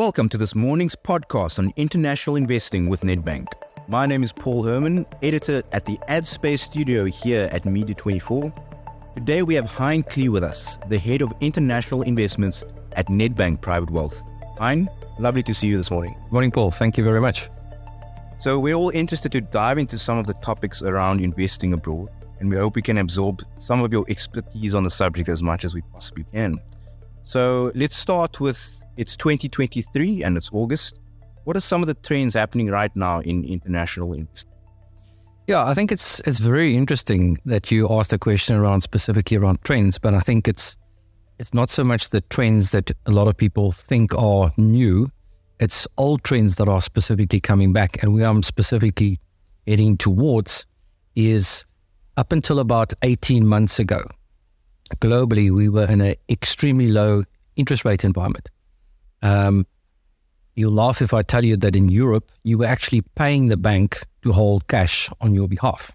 Welcome to this morning's podcast on international investing with Nedbank. My name is Paul Herman, editor at the AdSpace studio here at Media24. Today we have Hein Klee with us, the head of international investments at Nedbank Private Wealth. Hein, lovely to see you this morning. Morning, Paul. Thank you very much. So, we're all interested to dive into some of the topics around investing abroad, and we hope we can absorb some of your expertise on the subject as much as we possibly can. So, let's start with it's 2023 and it's August. What are some of the trends happening right now in international investing? Yeah, I think it's it's very interesting that you asked a question around specifically around trends, but I think it's it's not so much the trends that a lot of people think are new. It's old trends that are specifically coming back, and where I'm specifically heading towards is up until about 18 months ago. Globally, we were in an extremely low interest rate environment. Um, you'll laugh if I tell you that in Europe, you were actually paying the bank to hold cash on your behalf.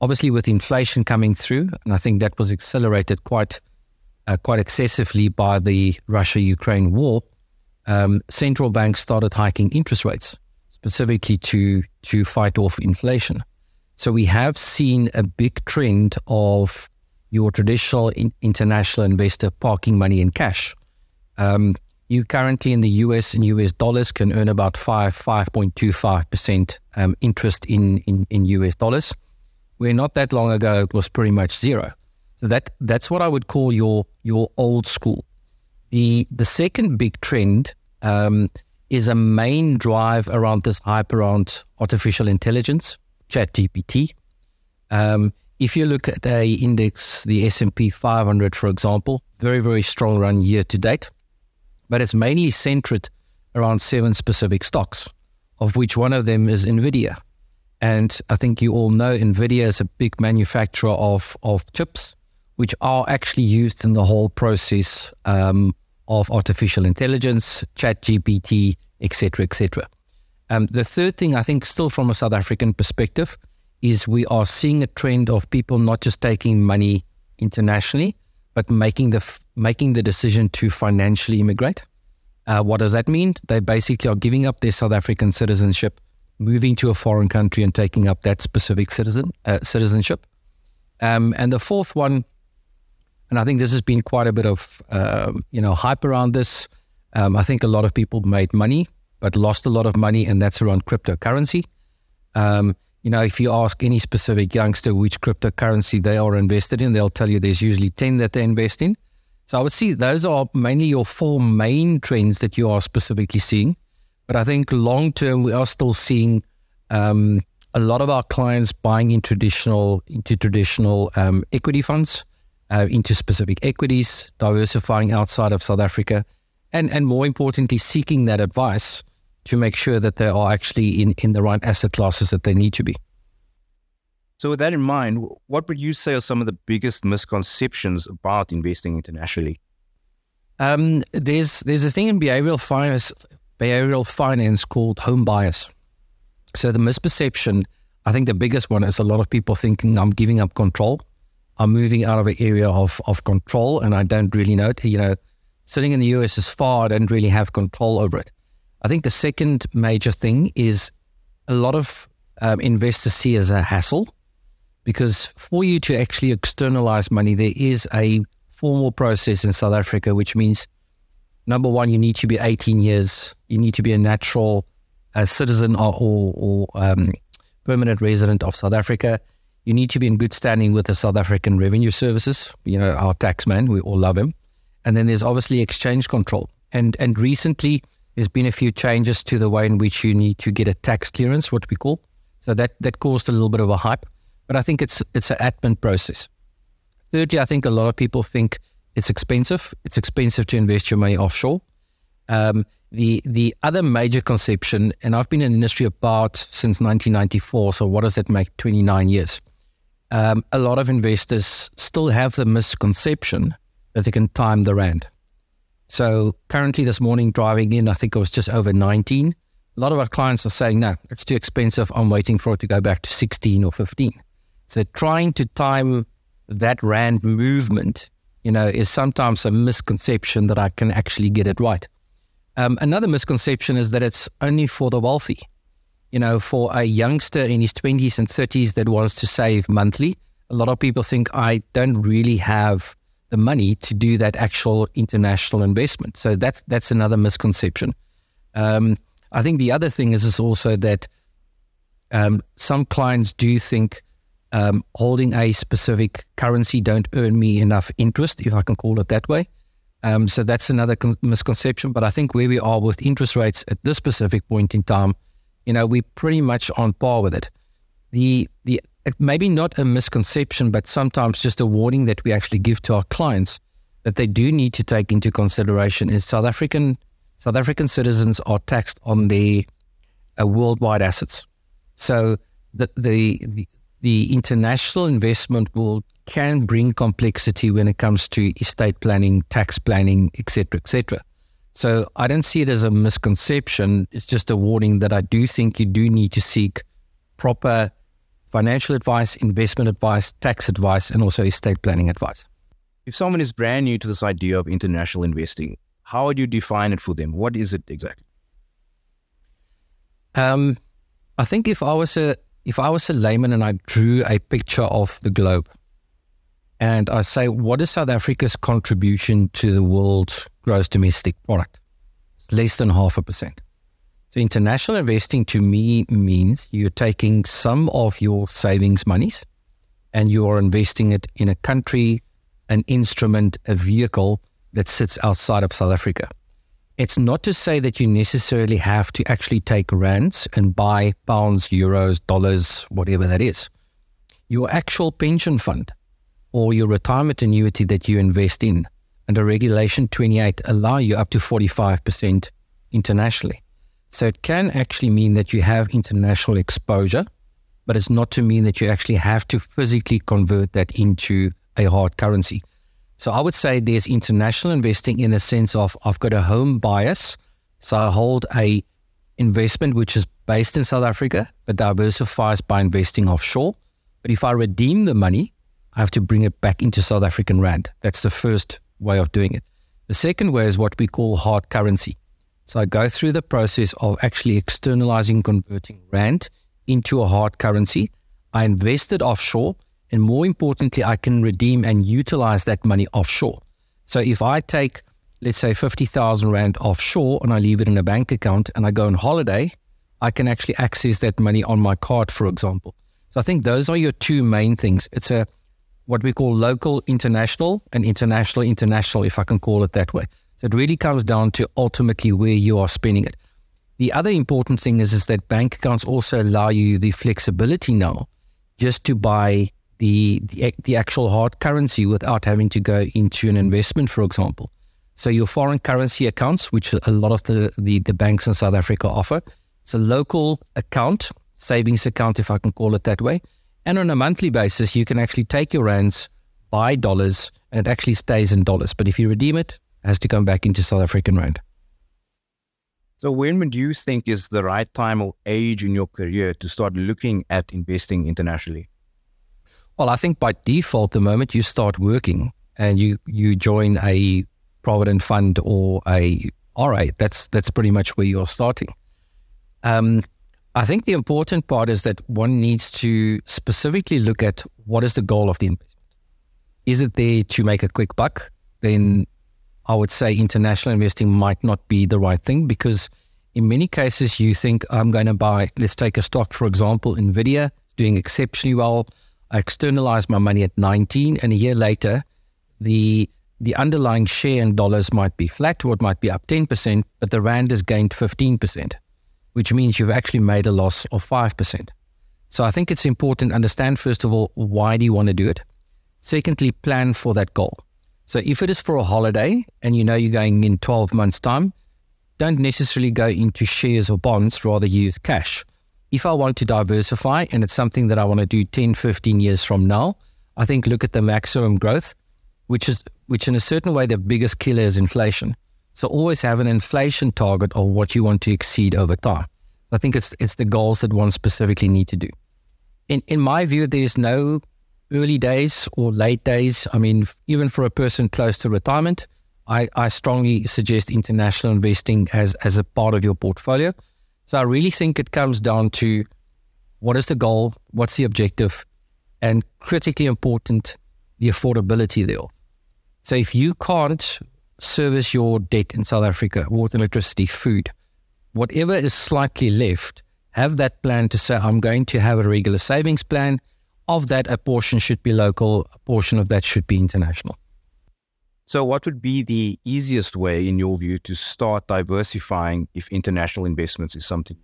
Obviously, with inflation coming through, and I think that was accelerated quite, uh, quite excessively by the Russia-Ukraine war, um, central banks started hiking interest rates specifically to to fight off inflation. So we have seen a big trend of your traditional in, international investor parking money in cash. Um, you currently in the US and US dollars can earn about five five point two five percent um, interest in, in in US dollars. Where not that long ago it was pretty much zero. So that that's what I would call your your old school. The the second big trend um, is a main drive around this hype around artificial intelligence, Chat GPT. Um, if you look at a index, the S and P 500, for example, very very strong run year to date but it's mainly centered around seven specific stocks, of which one of them is NVIDIA. And I think you all know NVIDIA is a big manufacturer of, of chips, which are actually used in the whole process um, of artificial intelligence, chat GPT, etc., etc. Um, the third thing, I think, still from a South African perspective, is we are seeing a trend of people not just taking money internationally, but making the making the decision to financially immigrate. Uh, what does that mean? They basically are giving up their South African citizenship, moving to a foreign country, and taking up that specific citizen uh, citizenship. Um, and the fourth one, and I think this has been quite a bit of uh, you know hype around this. Um, I think a lot of people made money, but lost a lot of money, and that's around cryptocurrency. Um, you know, if you ask any specific youngster which cryptocurrency they are invested in, they'll tell you there's usually 10 that they invest in. So I would see those are mainly your four main trends that you are specifically seeing. But I think long term, we are still seeing um, a lot of our clients buying in traditional into traditional um, equity funds, uh, into specific equities, diversifying outside of South Africa, and and more importantly, seeking that advice to make sure that they are actually in, in the right asset classes that they need to be. So, with that in mind, what would you say are some of the biggest misconceptions about investing internationally? Um, there's there's a thing in behavioral finance behavioral finance called home bias. So the misperception, I think the biggest one is a lot of people thinking I'm giving up control. I'm moving out of an area of, of control and I don't really know it. You know, sitting in the US is far, I don't really have control over it. I think the second major thing is a lot of um, investors see as a hassle because for you to actually externalize money, there is a formal process in South Africa, which means number one, you need to be 18 years, you need to be a natural uh, citizen or, or, or um, permanent resident of South Africa. You need to be in good standing with the South African Revenue Services, you know, our tax man, we all love him. And then there's obviously exchange control. And and recently, there's been a few changes to the way in which you need to get a tax clearance, what we call. So that, that caused a little bit of a hype. But I think it's it's an admin process. Thirdly, I think a lot of people think it's expensive. It's expensive to invest your money offshore. Um, the the other major conception, and I've been in the industry about since 1994. So what does that make? 29 years. Um, a lot of investors still have the misconception that they can time the rand. So currently, this morning driving in, I think it was just over 19. A lot of our clients are saying, no, it's too expensive. I'm waiting for it to go back to 16 or 15. So trying to time that rand movement, you know, is sometimes a misconception that I can actually get it right. Um, another misconception is that it's only for the wealthy. You know, for a youngster in his 20s and 30s that wants to save monthly, a lot of people think I don't really have the money to do that actual international investment. So that's that's another misconception. Um, I think the other thing is is also that um, some clients do think um, holding a specific currency don't earn me enough interest, if I can call it that way. Um, so that's another con- misconception. But I think where we are with interest rates at this specific point in time, you know, we're pretty much on par with it. The the maybe not a misconception, but sometimes just a warning that we actually give to our clients that they do need to take into consideration is South African South African citizens are taxed on their uh, worldwide assets. So the, the, the the international investment world can bring complexity when it comes to estate planning, tax planning, etc., etc. So I don't see it as a misconception. It's just a warning that I do think you do need to seek proper financial advice, investment advice, tax advice, and also estate planning advice. If someone is brand new to this idea of international investing, how would you define it for them? What is it exactly? Um, I think if I was a if I was a layman and I drew a picture of the globe, and I say, what is South Africa's contribution to the world's gross domestic product? It's less than half a percent. So international investing to me means you're taking some of your savings monies and you are investing it in a country, an instrument, a vehicle that sits outside of South Africa. It's not to say that you necessarily have to actually take rands and buy pounds, euros, dollars, whatever that is. Your actual pension fund or your retirement annuity that you invest in under Regulation 28 allow you up to 45% internationally. So it can actually mean that you have international exposure, but it's not to mean that you actually have to physically convert that into a hard currency. So I would say there's international investing in the sense of I've got a home bias. So I hold a investment which is based in South Africa, but diversifies by investing offshore. But if I redeem the money, I have to bring it back into South African Rand. That's the first way of doing it. The second way is what we call hard currency. So I go through the process of actually externalizing, converting Rand into a hard currency. I invest it offshore and more importantly, I can redeem and utilize that money offshore. So if I take, let's say, 50,000 Rand offshore and I leave it in a bank account and I go on holiday, I can actually access that money on my card, for example. So I think those are your two main things. It's a what we call local international and international international, if I can call it that way. So it really comes down to ultimately where you are spending it. The other important thing is, is that bank accounts also allow you the flexibility now just to buy the, the, the actual hard currency without having to go into an investment, for example. So your foreign currency accounts, which a lot of the, the, the banks in South Africa offer, it's a local account, savings account, if I can call it that way. And on a monthly basis, you can actually take your rands, buy dollars, and it actually stays in dollars. But if you redeem it, it has to come back into South African rand. So when would you think is the right time or age in your career to start looking at investing internationally? Well, I think by default, the moment you start working and you, you join a provident fund or a RA, that's that's pretty much where you're starting. Um, I think the important part is that one needs to specifically look at what is the goal of the investment. Is it there to make a quick buck? Then I would say international investing might not be the right thing because in many cases you think I'm going to buy, let's take a stock, for example, Nvidia, doing exceptionally well. I externalize my money at 19, and a year later, the the underlying share in dollars might be flat or it might be up 10%, but the rand has gained 15%, which means you've actually made a loss of 5%. So I think it's important to understand, first of all, why do you want to do it? Secondly, plan for that goal. So if it is for a holiday and you know you're going in 12 months' time, don't necessarily go into shares or bonds, rather use cash if I want to diversify and it's something that I want to do 10, 15 years from now, I think look at the maximum growth, which is which in a certain way the biggest killer is inflation. So always have an inflation target of what you want to exceed over time. I think it's it's the goals that one specifically need to do. In in my view, there's no early days or late days. I mean, even for a person close to retirement, I, I strongly suggest international investing as, as a part of your portfolio. So I really think it comes down to what is the goal, what's the objective, and critically important, the affordability thereof. So if you can't service your debt in South Africa, water, electricity, food, whatever is slightly left, have that plan to say, I'm going to have a regular savings plan. Of that, a portion should be local, a portion of that should be international. So, what would be the easiest way, in your view, to start diversifying if international investments is something?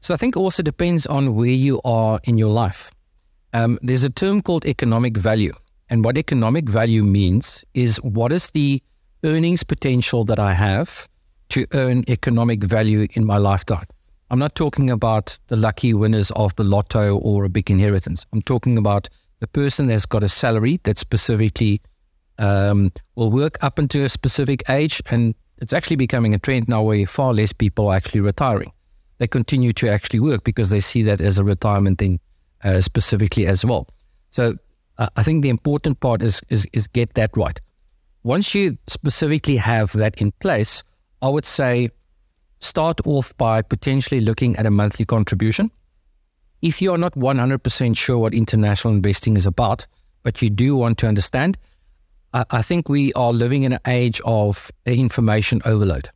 So, I think also depends on where you are in your life. Um, there's a term called economic value. And what economic value means is what is the earnings potential that I have to earn economic value in my lifetime? I'm not talking about the lucky winners of the lotto or a big inheritance. I'm talking about the person that's got a salary that specifically um, will work up until a specific age. And it's actually becoming a trend now where far less people are actually retiring. They continue to actually work because they see that as a retirement thing uh, specifically as well. So uh, I think the important part is, is, is get that right. Once you specifically have that in place, I would say start off by potentially looking at a monthly contribution. If you are not 100% sure what international investing is about, but you do want to understand, I think we are living in an age of information overload.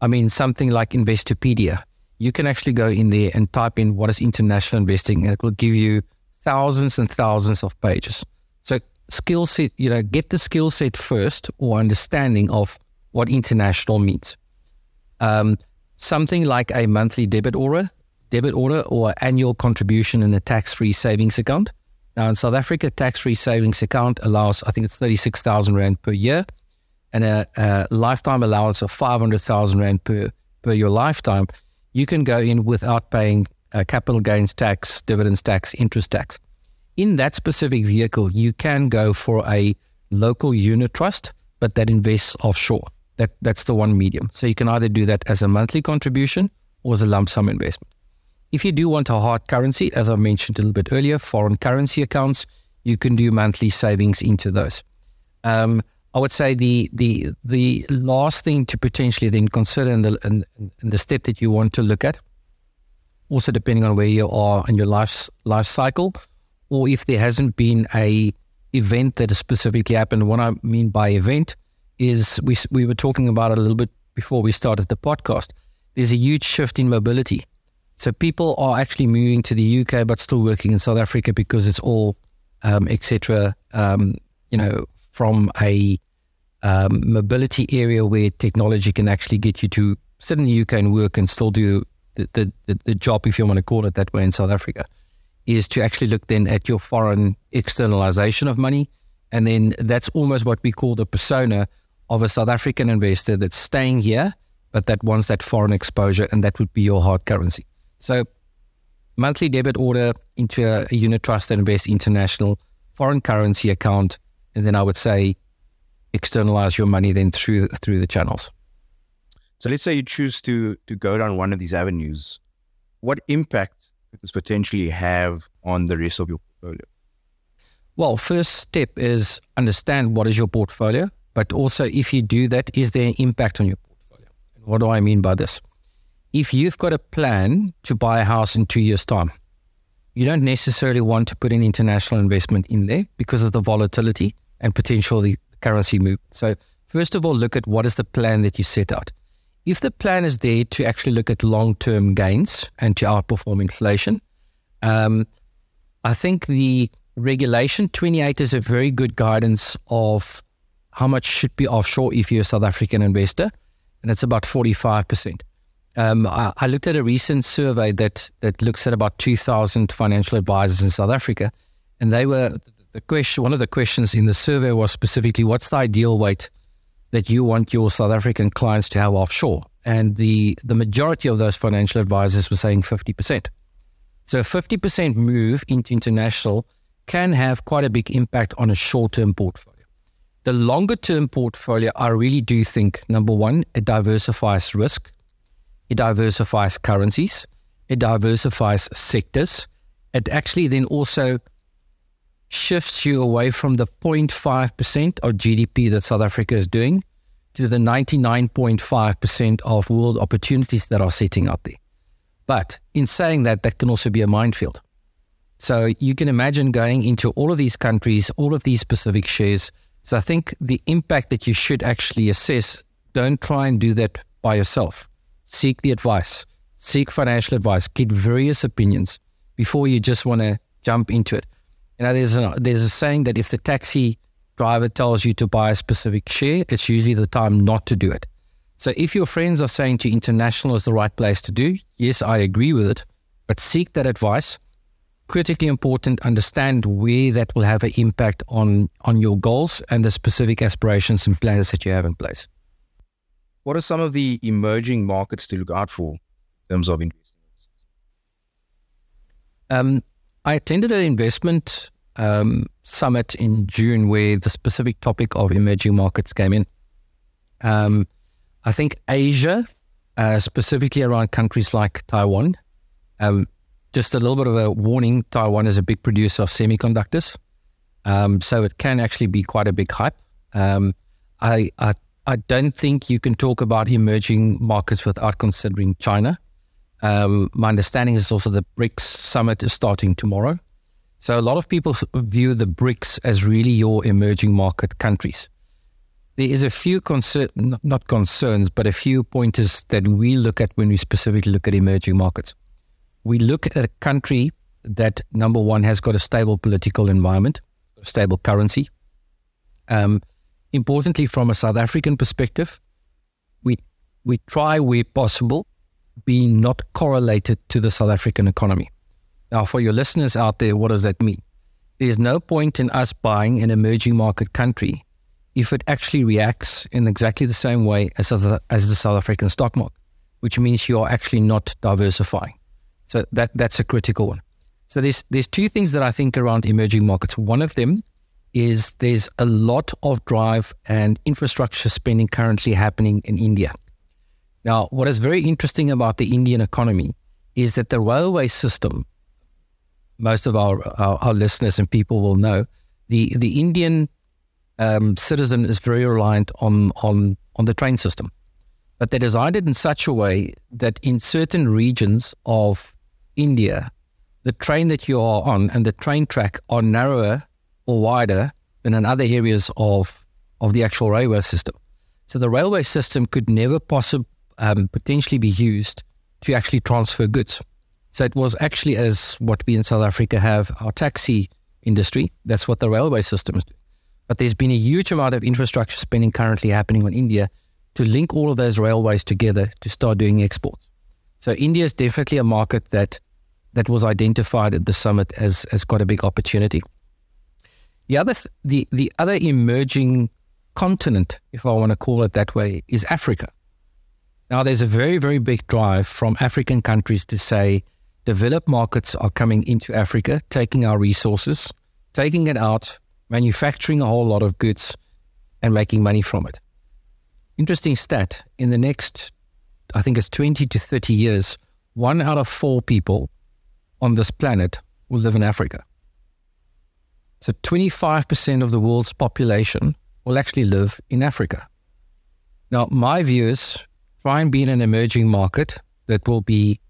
I mean, something like Investopedia, you can actually go in there and type in what is international investing, and it will give you thousands and thousands of pages. So, skill set, you know, get the skill set first or understanding of what international means. Um, something like a monthly debit order, debit order, or annual contribution in a tax-free savings account now, in South Africa, tax-free savings account allows, I think it's 36,000 Rand per year and a, a lifetime allowance of 500,000 Rand per, per your lifetime. You can go in without paying uh, capital gains tax, dividends tax, interest tax. In that specific vehicle, you can go for a local unit trust, but that invests offshore. That, that's the one medium. So you can either do that as a monthly contribution or as a lump sum investment. If you do want a hard currency, as I mentioned a little bit earlier, foreign currency accounts, you can do monthly savings into those. Um, I would say the the the last thing to potentially then consider and the in, in the step that you want to look at, also depending on where you are in your life life cycle, or if there hasn't been a event that has specifically happened. What I mean by event is we we were talking about it a little bit before we started the podcast. There's a huge shift in mobility. So people are actually moving to the UK, but still working in South Africa because it's all, um, etc. Um, you know, from a um, mobility area where technology can actually get you to sit in the UK and work and still do the, the, the, the job, if you want to call it that way, in South Africa, is to actually look then at your foreign externalization of money. And then that's almost what we call the persona of a South African investor that's staying here, but that wants that foreign exposure, and that would be your hard currency. So, monthly debit order into a, a unit trust and invest international foreign currency account, and then I would say externalize your money then through through the channels. So let's say you choose to to go down one of these avenues. What impact does this potentially have on the rest of your portfolio? Well, first step is understand what is your portfolio, but also if you do that, is there an impact on your portfolio? What do I mean by this? if you've got a plan to buy a house in two years' time, you don't necessarily want to put an international investment in there because of the volatility and potential the currency move. So, first of all, look at what is the plan that you set out. If the plan is there to actually look at long term gains and to outperform inflation, um, I think the regulation 28 is a very good guidance of how much should be offshore if you're a South African investor, and it's about 45%. Um, I, I, looked at a recent survey that that looks at about 2,000 financial advisors in South Africa, and they were the question. One of the questions in the survey was specifically, "What's the ideal weight that you want your South African clients to have offshore?" And the the majority of those financial advisors were saying 50 percent. So a 50 percent move into international can have quite a big impact on a short term portfolio. The longer term portfolio, I really do think number one, it diversifies risk it diversifies currencies, it diversifies sectors. It actually then also shifts you away from the 0.5% of GDP that South Africa is doing to the 99.5% of world opportunities that are sitting out there. But in saying that, that can also be a minefield. So you can imagine going into all of these countries, all of these specific shares. So I think the impact that you should actually assess, don't try and do that by yourself. Seek the advice, seek financial advice, get various opinions before you just want to jump into it. You know, there's a, there's a saying that if the taxi driver tells you to buy a specific share, it's usually the time not to do it. So if your friends are saying to international is the right place to do, yes, I agree with it, but seek that advice. Critically important, understand where that will have an impact on, on your goals and the specific aspirations and plans that you have in place. What are some of the emerging markets to look out for in terms of investing? Um, I attended an investment um, summit in June where the specific topic of emerging markets came in. Um, I think Asia, uh, specifically around countries like Taiwan, um, just a little bit of a warning Taiwan is a big producer of semiconductors. Um, so it can actually be quite a big hype. Um, I, I, I don't think you can talk about emerging markets without considering China. Um, my understanding is also the BRICS summit is starting tomorrow. So a lot of people view the BRICS as really your emerging market countries. There is a few concern, not concerns, but a few pointers that we look at when we specifically look at emerging markets. We look at a country that number one has got a stable political environment, stable currency. Um, importantly, from a South African perspective, we we try where possible be not correlated to the South African economy. Now, for your listeners out there, what does that mean? There's no point in us buying an emerging market country if it actually reacts in exactly the same way as, as the South African stock market, which means you are actually not diversifying. So that that's a critical one. So there's there's two things that I think around emerging markets. One of them is there's a lot of drive and infrastructure spending currently happening in India. Now, what is very interesting about the Indian economy is that the railway system, most of our, our, our listeners and people will know, the, the Indian um, citizen is very reliant on, on, on the train system. But they designed it in such a way that in certain regions of India, the train that you are on and the train track are narrower or wider than in other areas of, of the actual railway system. So the railway system could never possibly um, potentially be used to actually transfer goods. So it was actually as what we in South Africa have our taxi industry. That's what the railway systems do. But there's been a huge amount of infrastructure spending currently happening in India to link all of those railways together to start doing exports. So India is definitely a market that that was identified at the summit as as quite a big opportunity. The other th- the the other emerging continent, if I want to call it that way, is Africa. Now, there's a very, very big drive from African countries to say developed markets are coming into Africa, taking our resources, taking it out, manufacturing a whole lot of goods, and making money from it. Interesting stat in the next, I think it's 20 to 30 years, one out of four people on this planet will live in Africa. So 25% of the world's population will actually live in Africa. Now, my view is try and be in an emerging market that will be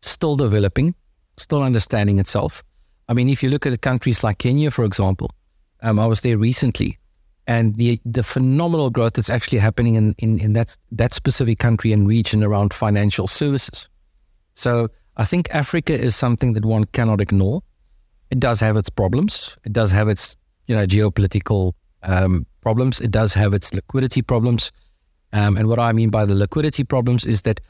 still developing, still understanding itself. I mean, if you look at countries like Kenya, for example, um, I was there recently, and the the phenomenal growth that's actually happening in, in, in that that specific country and region around financial services. So I think Africa is something that one cannot ignore. It does have its problems. It does have its you know geopolitical um, problems. It does have its liquidity problems. Um, and what I mean by the liquidity problems is that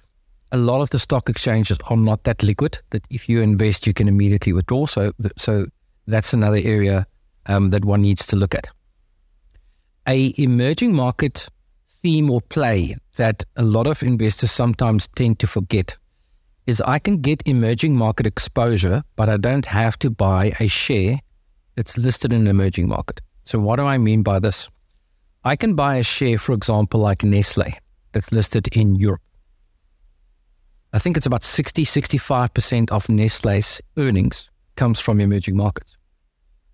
a lot of the stock exchanges are not that liquid that if you invest, you can immediately withdraw. So, so that's another area um, that one needs to look at. A emerging market theme or play that a lot of investors sometimes tend to forget is I can get emerging market exposure, but I don't have to buy a share that's listed in an emerging market. So what do I mean by this? I can buy a share, for example, like Nestle, that's listed in Europe. I think it's about 60, 65% of Nestle's earnings comes from emerging markets.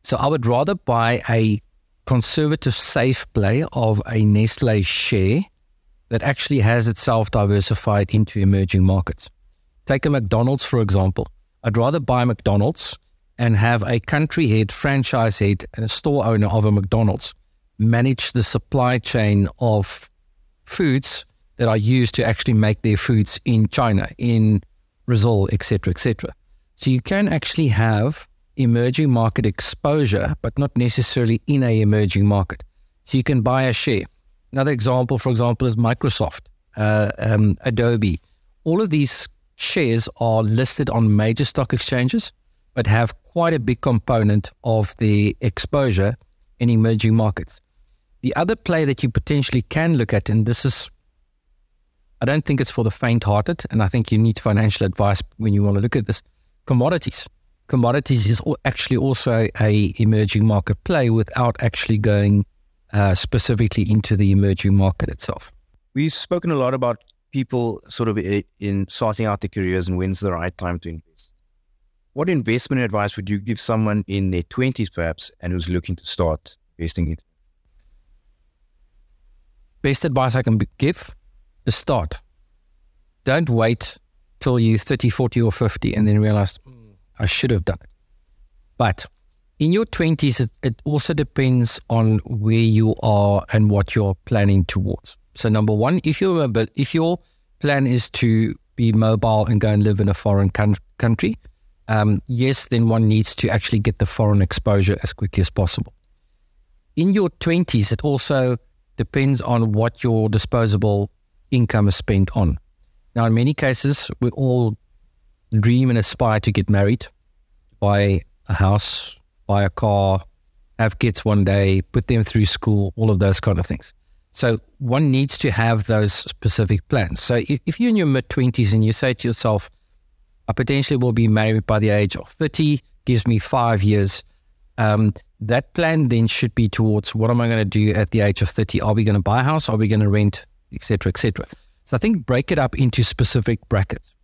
So I would rather buy a conservative, safe play of a Nestle share that actually has itself diversified into emerging markets. Take a McDonald's, for example. I'd rather buy McDonald's and have a country head, franchise head, and a store owner of a McDonald's manage the supply chain of foods that are used to actually make their foods in China, in Brazil, etc., etc. So you can actually have emerging market exposure, but not necessarily in a emerging market. So you can buy a share. Another example, for example, is Microsoft, uh, um, Adobe. All of these shares are listed on major stock exchanges, but have quite a big component of the exposure in emerging markets. The other play that you potentially can look at, and this is, I don't think it's for the faint hearted, and I think you need financial advice when you want to look at this commodities. Commodities is actually also a emerging market play without actually going uh, specifically into the emerging market itself. We've spoken a lot about people sort of in sorting out their careers and when's the right time to invest. What investment advice would you give someone in their 20s perhaps and who's looking to start investing it? best advice I can give is start. Don't wait till you're 30, 40, or 50 and then realize, mm, I should have done it. But in your 20s, it, it also depends on where you are and what you're planning towards. So, number one, if, you're, if your plan is to be mobile and go and live in a foreign country, um, yes, then one needs to actually get the foreign exposure as quickly as possible. In your 20s, it also depends on what your disposable income is spent on. Now, in many cases, we all dream and aspire to get married, buy a house, buy a car, have kids one day, put them through school, all of those kind of things. So one needs to have those specific plans. So if, if you're in your mid 20s and you say to yourself, I potentially will be married by the age of 30, gives me five years, um, that plan then should be towards what am I going to do at the age of 30? Are we going to buy a house? Are we going to rent, etc., etc.? So I think break it up into specific brackets.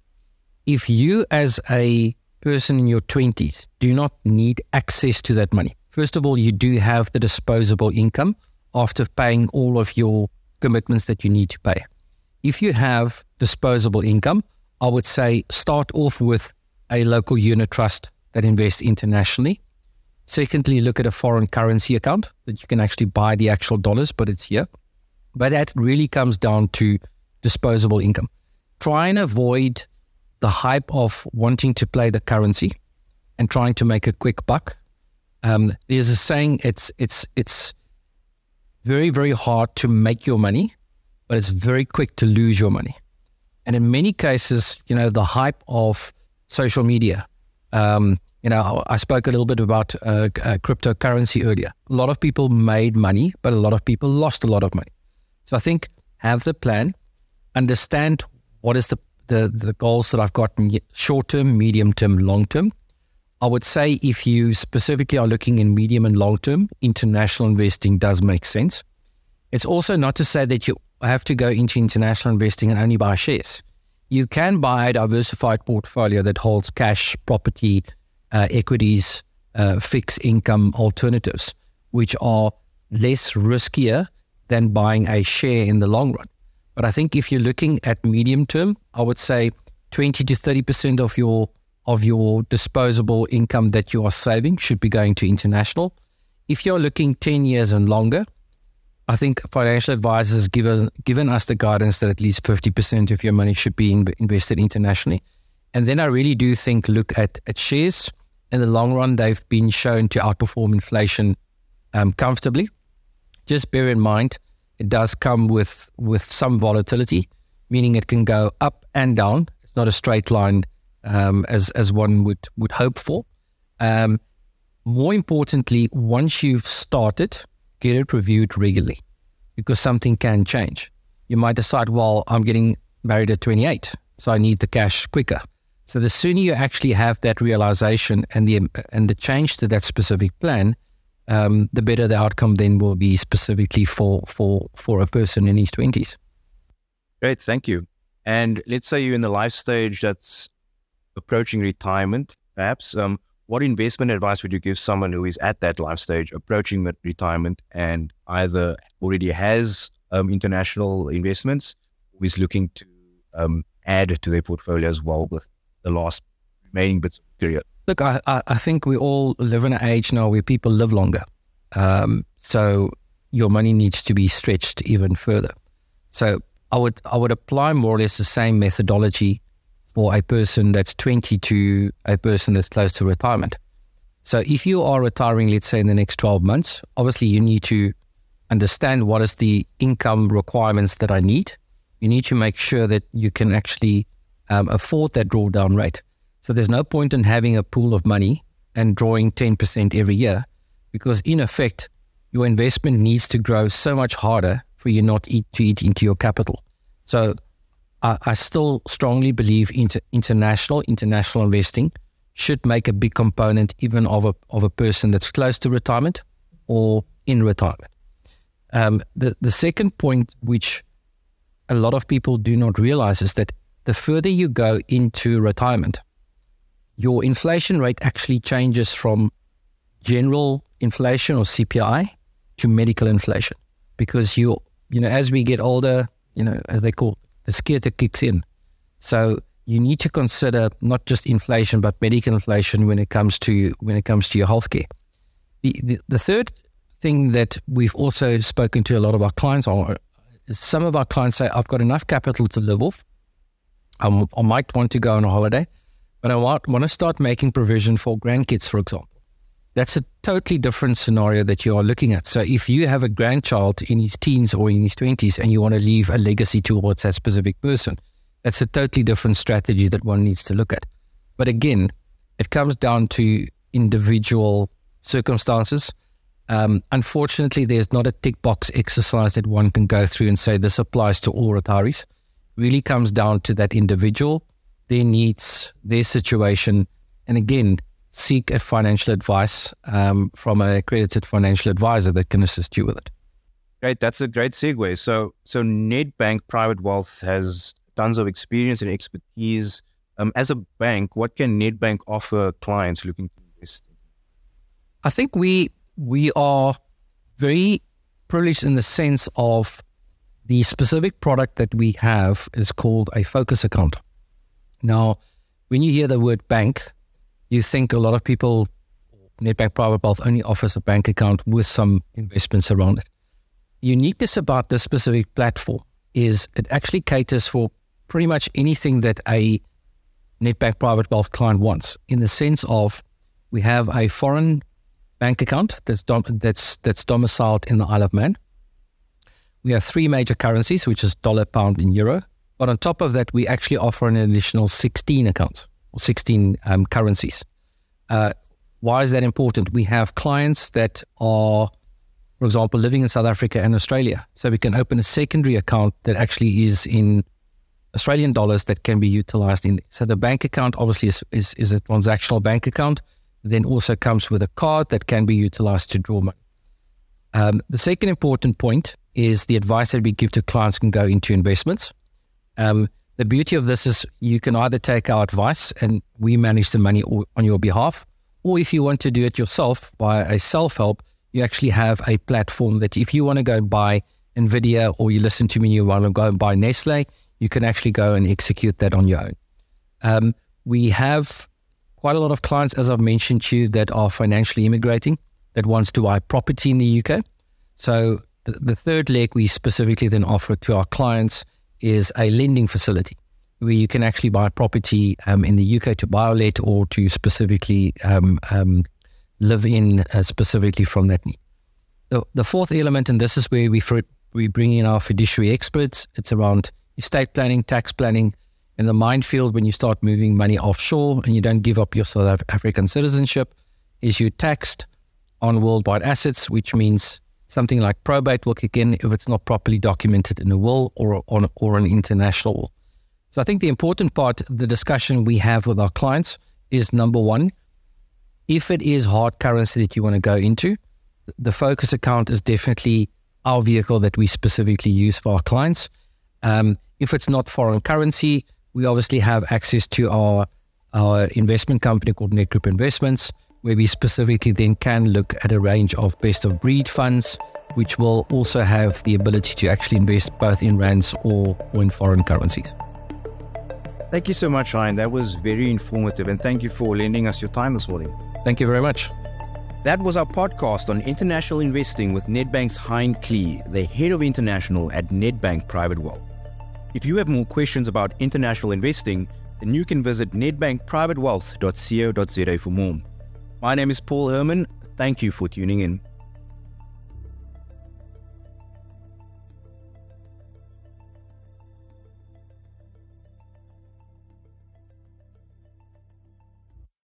If you, as a person in your 20s, do not need access to that money, first of all, you do have the disposable income after paying all of your commitments that you need to pay. If you have disposable income, I would say start off with a local unit trust that invests internationally Secondly, look at a foreign currency account that you can actually buy the actual dollars, but it's here. But that really comes down to disposable income. Try and avoid the hype of wanting to play the currency and trying to make a quick buck. Um, there's a saying: it's it's it's very very hard to make your money, but it's very quick to lose your money. And in many cases, you know, the hype of social media, um, you know, I spoke a little bit about uh, uh, cryptocurrency earlier. A lot of people made money, but a lot of people lost a lot of money. So I think have the plan, understand what is the the, the goals that I've got short term, medium term, long term. I would say if you specifically are looking in medium and long term, international investing does make sense. It's also not to say that you have to go into international investing and only buy shares. You can buy a diversified portfolio that holds cash, property, uh, equities, uh, fixed income alternatives, which are less riskier than buying a share in the long run. But I think if you're looking at medium term, I would say 20 to 30% of your of your disposable income that you are saving should be going to international. If you're looking 10 years and longer, I think financial advisors given given us the guidance that at least 50% of your money should be in, invested internationally. And then I really do think look at, at shares in the long run, they've been shown to outperform inflation um, comfortably. Just bear in mind, it does come with, with some volatility, meaning it can go up and down. It's not a straight line um, as, as one would, would hope for. Um, more importantly, once you've started, get it reviewed regularly because something can change. You might decide, well, I'm getting married at 28, so I need the cash quicker. So the sooner you actually have that realization and the and the change to that specific plan, um, the better the outcome then will be specifically for for for a person in his twenties. Great, thank you. And let's say you're in the life stage that's approaching retirement, perhaps. Um, what investment advice would you give someone who is at that life stage, approaching retirement, and either already has um, international investments, or is looking to um, add to their portfolio as well with the last remaining bits of period? Look, I, I think we all live in an age now where people live longer. Um, so your money needs to be stretched even further. So I would I would apply more or less the same methodology for a person that's 20 to a person that's close to retirement. So if you are retiring, let's say in the next 12 months, obviously you need to understand what is the income requirements that I need. You need to make sure that you can actually um, afford that drawdown rate. So there's no point in having a pool of money and drawing 10% every year because in effect, your investment needs to grow so much harder for you not eat, to eat into your capital. So I, still strongly believe inter, international international investing should make a big component even of a of a person that's close to retirement or in retirement. Um, the the second point, which a lot of people do not realize, is that the further you go into retirement, your inflation rate actually changes from general inflation or CPI to medical inflation because you you know as we get older, you know as they call the skitter kicks in. So you need to consider not just inflation but medical inflation when it comes to when it comes to your healthcare. The the, the third thing that we've also spoken to a lot of our clients is some of our clients say I've got enough capital to live off. I'm, I might want to go on a holiday, but I want, want to start making provision for grandkids, for example. That's a totally different scenario that you are looking at. So if you have a grandchild in his teens or in his 20s and you want to leave a legacy towards that specific person, that's a totally different strategy that one needs to look at. But again, it comes down to individual circumstances. Um, unfortunately, there's not a tick box exercise that one can go through and say this applies to all retirees. Really comes down to that individual, their needs, their situation. And again, seek a financial advice um, from an accredited financial advisor that can assist you with it. Great, that's a great segue. So, so Nedbank Private Wealth has tons of experience and expertise. Um, as a bank, what can Nedbank offer clients looking to invest? I think we we are very privileged in the sense of the specific product that we have is called a focus account. Now, when you hear the word bank, you think a lot of people, Nedbank Private Wealth only offers a bank account with some investments around it. Uniqueness about this specific platform is it actually caters for pretty much anything that a Nedbank Private Wealth client wants, in the sense of we have a foreign bank account that's dom- that's that's domiciled in the Isle of Man. We have three major currencies, which is dollar, pound, and euro. But on top of that, we actually offer an additional 16 accounts or 16 um, currencies. Uh, why is that important? We have clients that are, for example, living in South Africa and Australia. So we can open a secondary account that actually is in Australian dollars that can be utilized in. So the bank account obviously is, is, is a transactional bank account. Then also comes with a card that can be utilized to draw money. Um, the second important point is the advice that we give to clients can go into investments. Um, the beauty of this is you can either take our advice and we manage the money on your behalf, or if you want to do it yourself by a self help, you actually have a platform that if you want to go buy NVIDIA or you listen to me and you want to go and buy Nestle, you can actually go and execute that on your own. Um, we have quite a lot of clients, as I've mentioned to you, that are financially immigrating, that wants to buy property in the UK. So the, the third leg we specifically then offer to our clients is a lending facility where you can actually buy property um, in the UK to buy or to specifically um, um, live in uh, specifically from that need. The, the, fourth element, and this is where we, we bring in our fiduciary experts, it's around estate planning, tax planning, and the minefield when you start moving money offshore and you don't give up your South African citizenship is you taxed on worldwide assets, which means something like probate will kick in if it's not properly documented in a will or on or an international will. So I think the important part, the discussion we have with our clients is number one, if it is hard currency that you want to go into, the focus account is definitely our vehicle that we specifically use for our clients. Um, if it's not foreign currency, we obviously have access to our our investment company called Nedgroup Investments, where we specifically then can look at a range of best of breed funds, which will also have the ability to actually invest both in rands or, or in foreign currencies. Thank you so much, Hein. That was very informative, and thank you for lending us your time this morning. Thank you very much. That was our podcast on international investing with Nedbank's Hein Klee, the head of international at Nedbank Private Wealth. If you have more questions about international investing, then you can visit nedbankprivatewealth.co.za for more. My name is Paul Herman. Thank you for tuning in.